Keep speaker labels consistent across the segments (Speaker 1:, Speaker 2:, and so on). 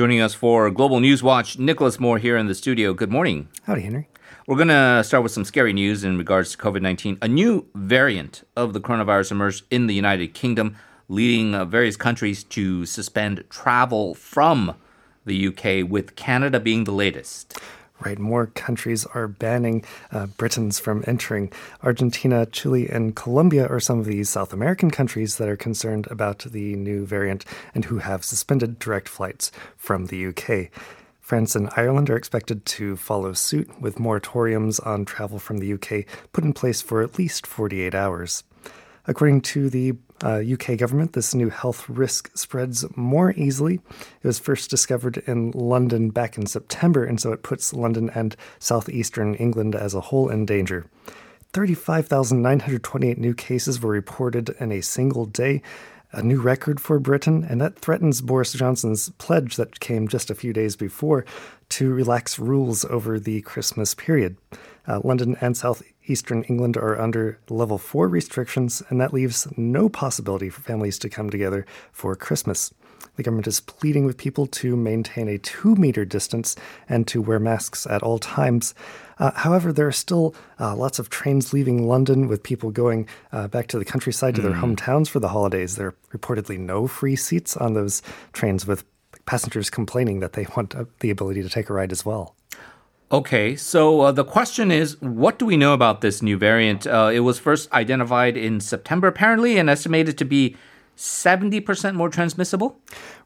Speaker 1: Joining us for Global News Watch, Nicholas Moore here in the studio. Good morning.
Speaker 2: Howdy, Henry.
Speaker 1: We're going to start with some scary news in regards to COVID 19. A new variant of the coronavirus emerged in the United Kingdom, leading uh, various countries to suspend travel from the UK, with Canada being the latest.
Speaker 2: Right, more countries are banning uh, Britons from entering. Argentina, Chile, and Colombia are some of these South American countries that are concerned about the new variant and who have suspended direct flights from the UK. France and Ireland are expected to follow suit, with moratoriums on travel from the UK put in place for at least 48 hours. According to the uh, UK government, this new health risk spreads more easily. It was first discovered in London back in September, and so it puts London and southeastern England as a whole in danger. 35,928 new cases were reported in a single day, a new record for Britain, and that threatens Boris Johnson's pledge that came just a few days before to relax rules over the Christmas period. Uh, London and southeastern England are under level four restrictions, and that leaves no possibility for families to come together for Christmas. The government is pleading with people to maintain a two meter distance and to wear masks at all times. Uh, however, there are still uh, lots of trains leaving London with people going uh, back to the countryside to their mm. hometowns for the holidays. There are reportedly no free seats on those trains, with passengers complaining that they want uh, the ability to take a ride as well.
Speaker 1: Okay, so uh, the question is what do we know about this new variant? Uh, it was first identified in September, apparently, and estimated to be 70% more transmissible?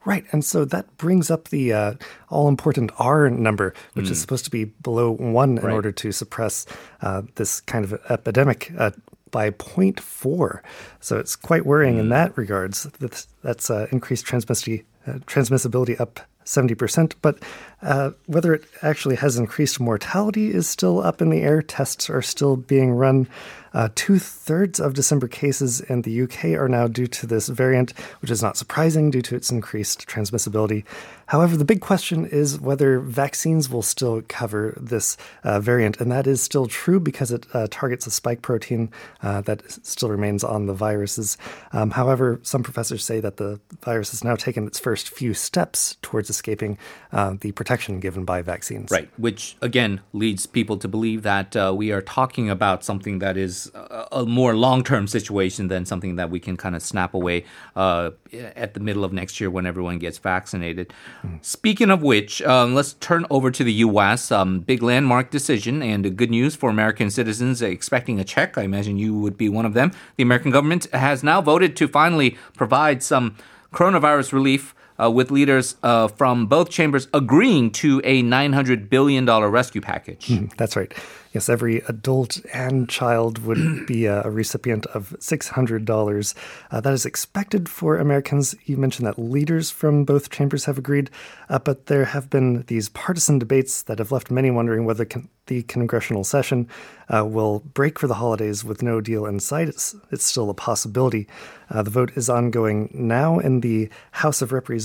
Speaker 2: Right. And so that brings up the uh, all important R number, which mm. is supposed to be below one in right. order to suppress uh, this kind of epidemic. Uh, by 0.4. So it's quite worrying mm. in that regards. That's, that's uh, increased transmissibility, uh, transmissibility up 70%. But uh, whether it actually has increased mortality is still up in the air. Tests are still being run. Uh, Two thirds of December cases in the UK are now due to this variant, which is not surprising due to its increased transmissibility. However, the big question is whether vaccines will still cover this uh, variant, and that is still true because it uh, targets a spike protein uh, that still remains on the viruses. Um, however, some professors say that the virus has now taken its first few steps towards escaping uh, the protection given by vaccines.
Speaker 1: Right, which again leads people to believe that uh, we are talking about something that is a, a more long-term situation than something that we can kind of snap away uh, at the middle of next year when everyone gets vaccinated. Speaking of which, um, let's turn over to the U.S. Um, big landmark decision and good news for American citizens expecting a check. I imagine you would be one of them. The American government has now voted to finally provide some coronavirus relief. Uh, with leaders uh, from both chambers agreeing to a $900 billion rescue package.
Speaker 2: Mm, that's right. Yes, every adult and child would be a, recipient of $600. Uh, that is expected for Americans. You mentioned that leaders from both chambers have agreed, uh, but there have been these partisan debates that have left many wondering whether con- the congressional session uh, will break for the holidays with no deal in sight. It's, it's still a possibility. Uh, the vote is ongoing now in the House of Representatives.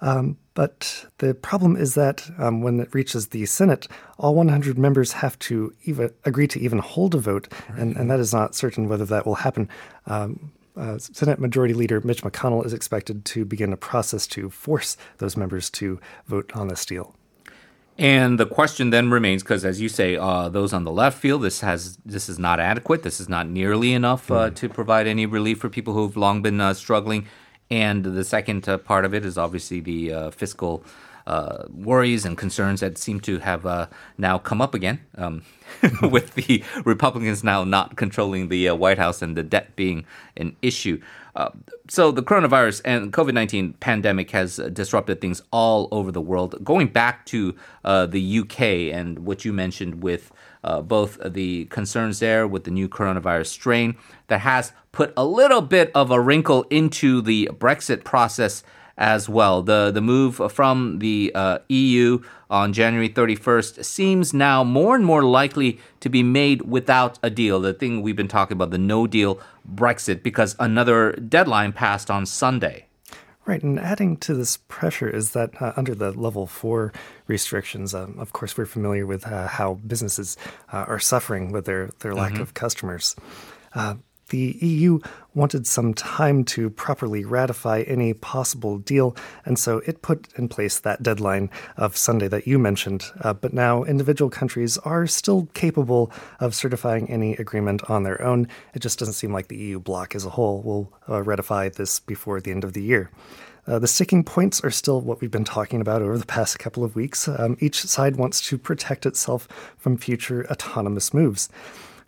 Speaker 2: Um, but the problem is that um, when it reaches the Senate, all 100 members have to even agree to even hold a vote, right. and, and that is not certain whether that will happen. Um, uh, Senate Majority Leader Mitch McConnell is expected to begin a process to force those members to vote on this deal.
Speaker 1: And the question then remains, because as you say, uh, those on the left feel this has this is not adequate. This is not nearly enough uh, mm. to provide any relief for people who've long been uh, struggling. And the second uh, part of it is obviously the uh, fiscal uh, worries and concerns that seem to have uh, now come up again, um, with the Republicans now not controlling the uh, White House and the debt being an issue. Uh, so the coronavirus and COVID nineteen pandemic has disrupted things all over the world. Going back to the UK and what you mentioned with uh, both the concerns there with the new coronavirus strain that has put a little bit of a wrinkle into the Brexit process as well. The the move from the uh, EU on January 31st seems now more and more likely to be made without a deal. The thing we've been talking about, the no deal Brexit, because another deadline passed on Sunday.
Speaker 2: Right, and adding to this pressure is that uh, under the level four restrictions, um, of course, we're familiar with uh, how businesses uh, are suffering with their, their lack mm-hmm. of customers. The EU wanted some time to properly ratify any possible deal, and so it put in place that deadline of Sunday that you mentioned. Uh, but now individual countries are still capable of certifying any agreement on their own. It just doesn't seem like the EU bloc as a whole will uh, ratify this before the end of the year. Uh, the sticking points are still what we've been talking about over the past couple of weeks. Um, each side wants to protect itself from future autonomous moves.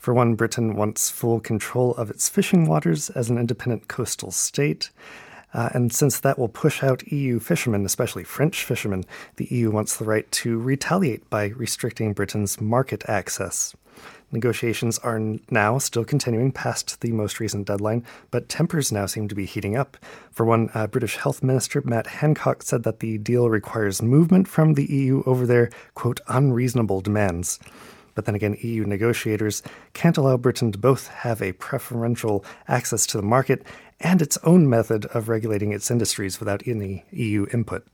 Speaker 2: For one, Britain wants full control of its fishing waters as an independent coastal state. Uh, and since that will push out EU fishermen, especially French fishermen, the EU wants the right to retaliate by restricting Britain's market access. Negotiations are now still continuing past the most recent deadline, but tempers now seem to be heating up. For one, uh, British Health Minister Matt Hancock said that the deal requires movement from the EU over their, quote, unreasonable demands. But then again, EU negotiators can't allow Britain to both have a preferential access to the market and its own method of regulating its industries without any EU input.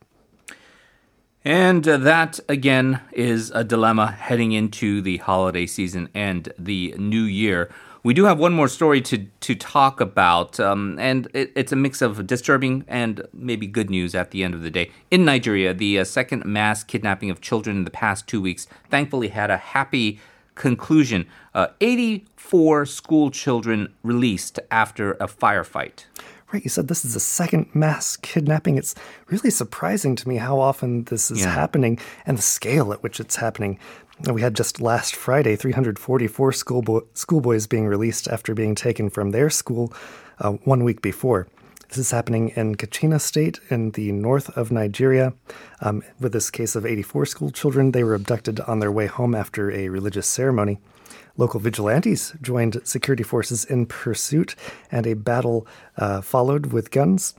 Speaker 1: And uh, that, again, is a dilemma heading into the holiday season and the new year. We do have one more story to, to talk about, um, and it, it's a mix of disturbing and maybe good news at the end of the day. In Nigeria, the uh, second mass kidnapping of children in the past two weeks thankfully had a happy conclusion. Uh, 84 school children released after a firefight.
Speaker 2: Right, you said this is the second mass kidnapping. It's really surprising to me how often this is yeah. happening and the scale at which it's happening. We had just last Friday 344 schoolboy, schoolboys being released after being taken from their school uh, one week before. This is happening in Katsina State in the north of Nigeria. Um, with this case of 84 school children, they were abducted on their way home after a religious ceremony. Local vigilantes joined security forces in pursuit, and a battle uh, followed with guns.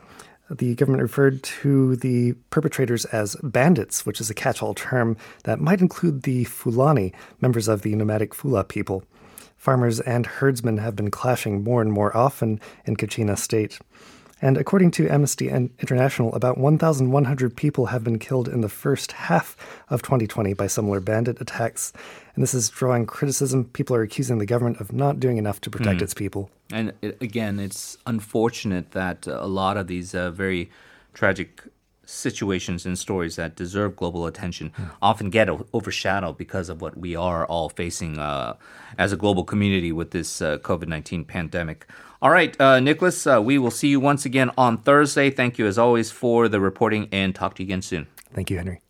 Speaker 2: The government referred to the perpetrators as bandits, which is a catch all term that might include the Fulani, members of the nomadic Fula people. Farmers and herdsmen have been clashing more and more often in Katsina state. And according to Amnesty International, about 1,100 people have been killed in the first half of 2020 by similar bandit attacks. And this is drawing criticism. People are accusing the government of not doing enough to protect mm. its people.
Speaker 1: And it, again, it's unfortunate that a lot of these uh, very tragic situations and stories that deserve global attention yeah. often get overshadowed because of what we are all facing uh, as a global community with this uh, COVID 19 pandemic. All right, uh, Nicholas, uh, we will see you once again on Thursday. Thank you, as always, for the reporting and talk to you again soon.
Speaker 2: Thank you, Henry.